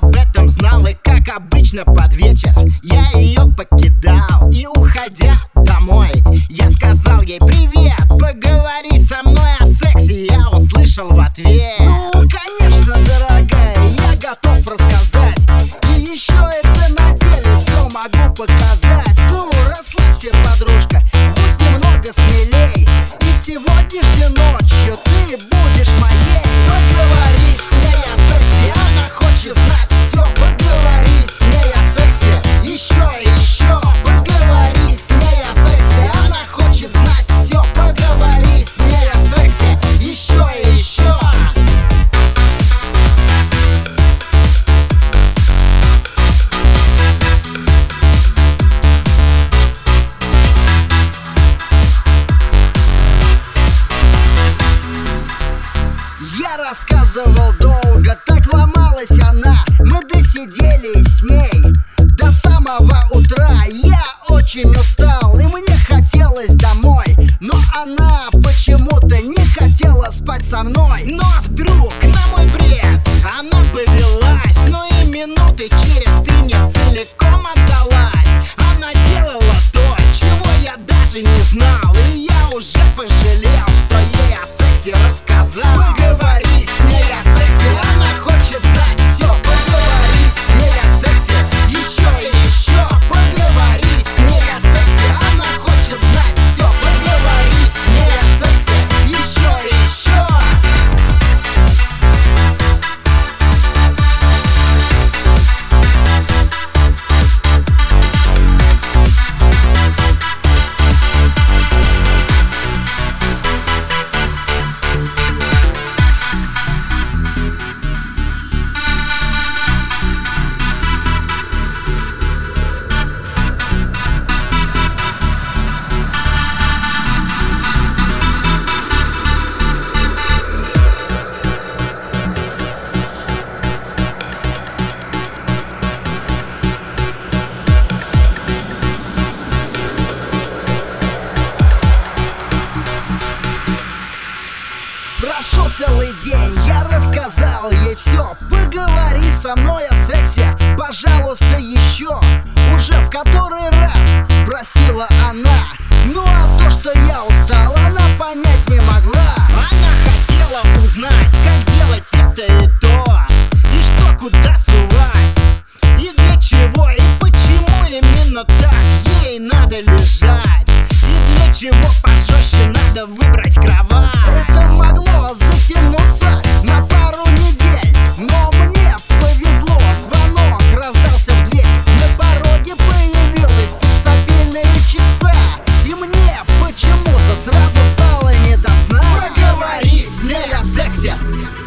об этом знал И как обычно под вечер я ее покидал. И уходя домой, я сказал ей привет Поговори со мной о сексе, я услышал в ответ рассказывал долго Так ломалась она, мы досидели с ней До самого утра. Я очень устал. целый день. Я рассказал ей все Поговори со мной о сексе Пожалуйста, еще Уже в который раз Просила она. Ну а то, что я устал Она понять не могла. Yeah.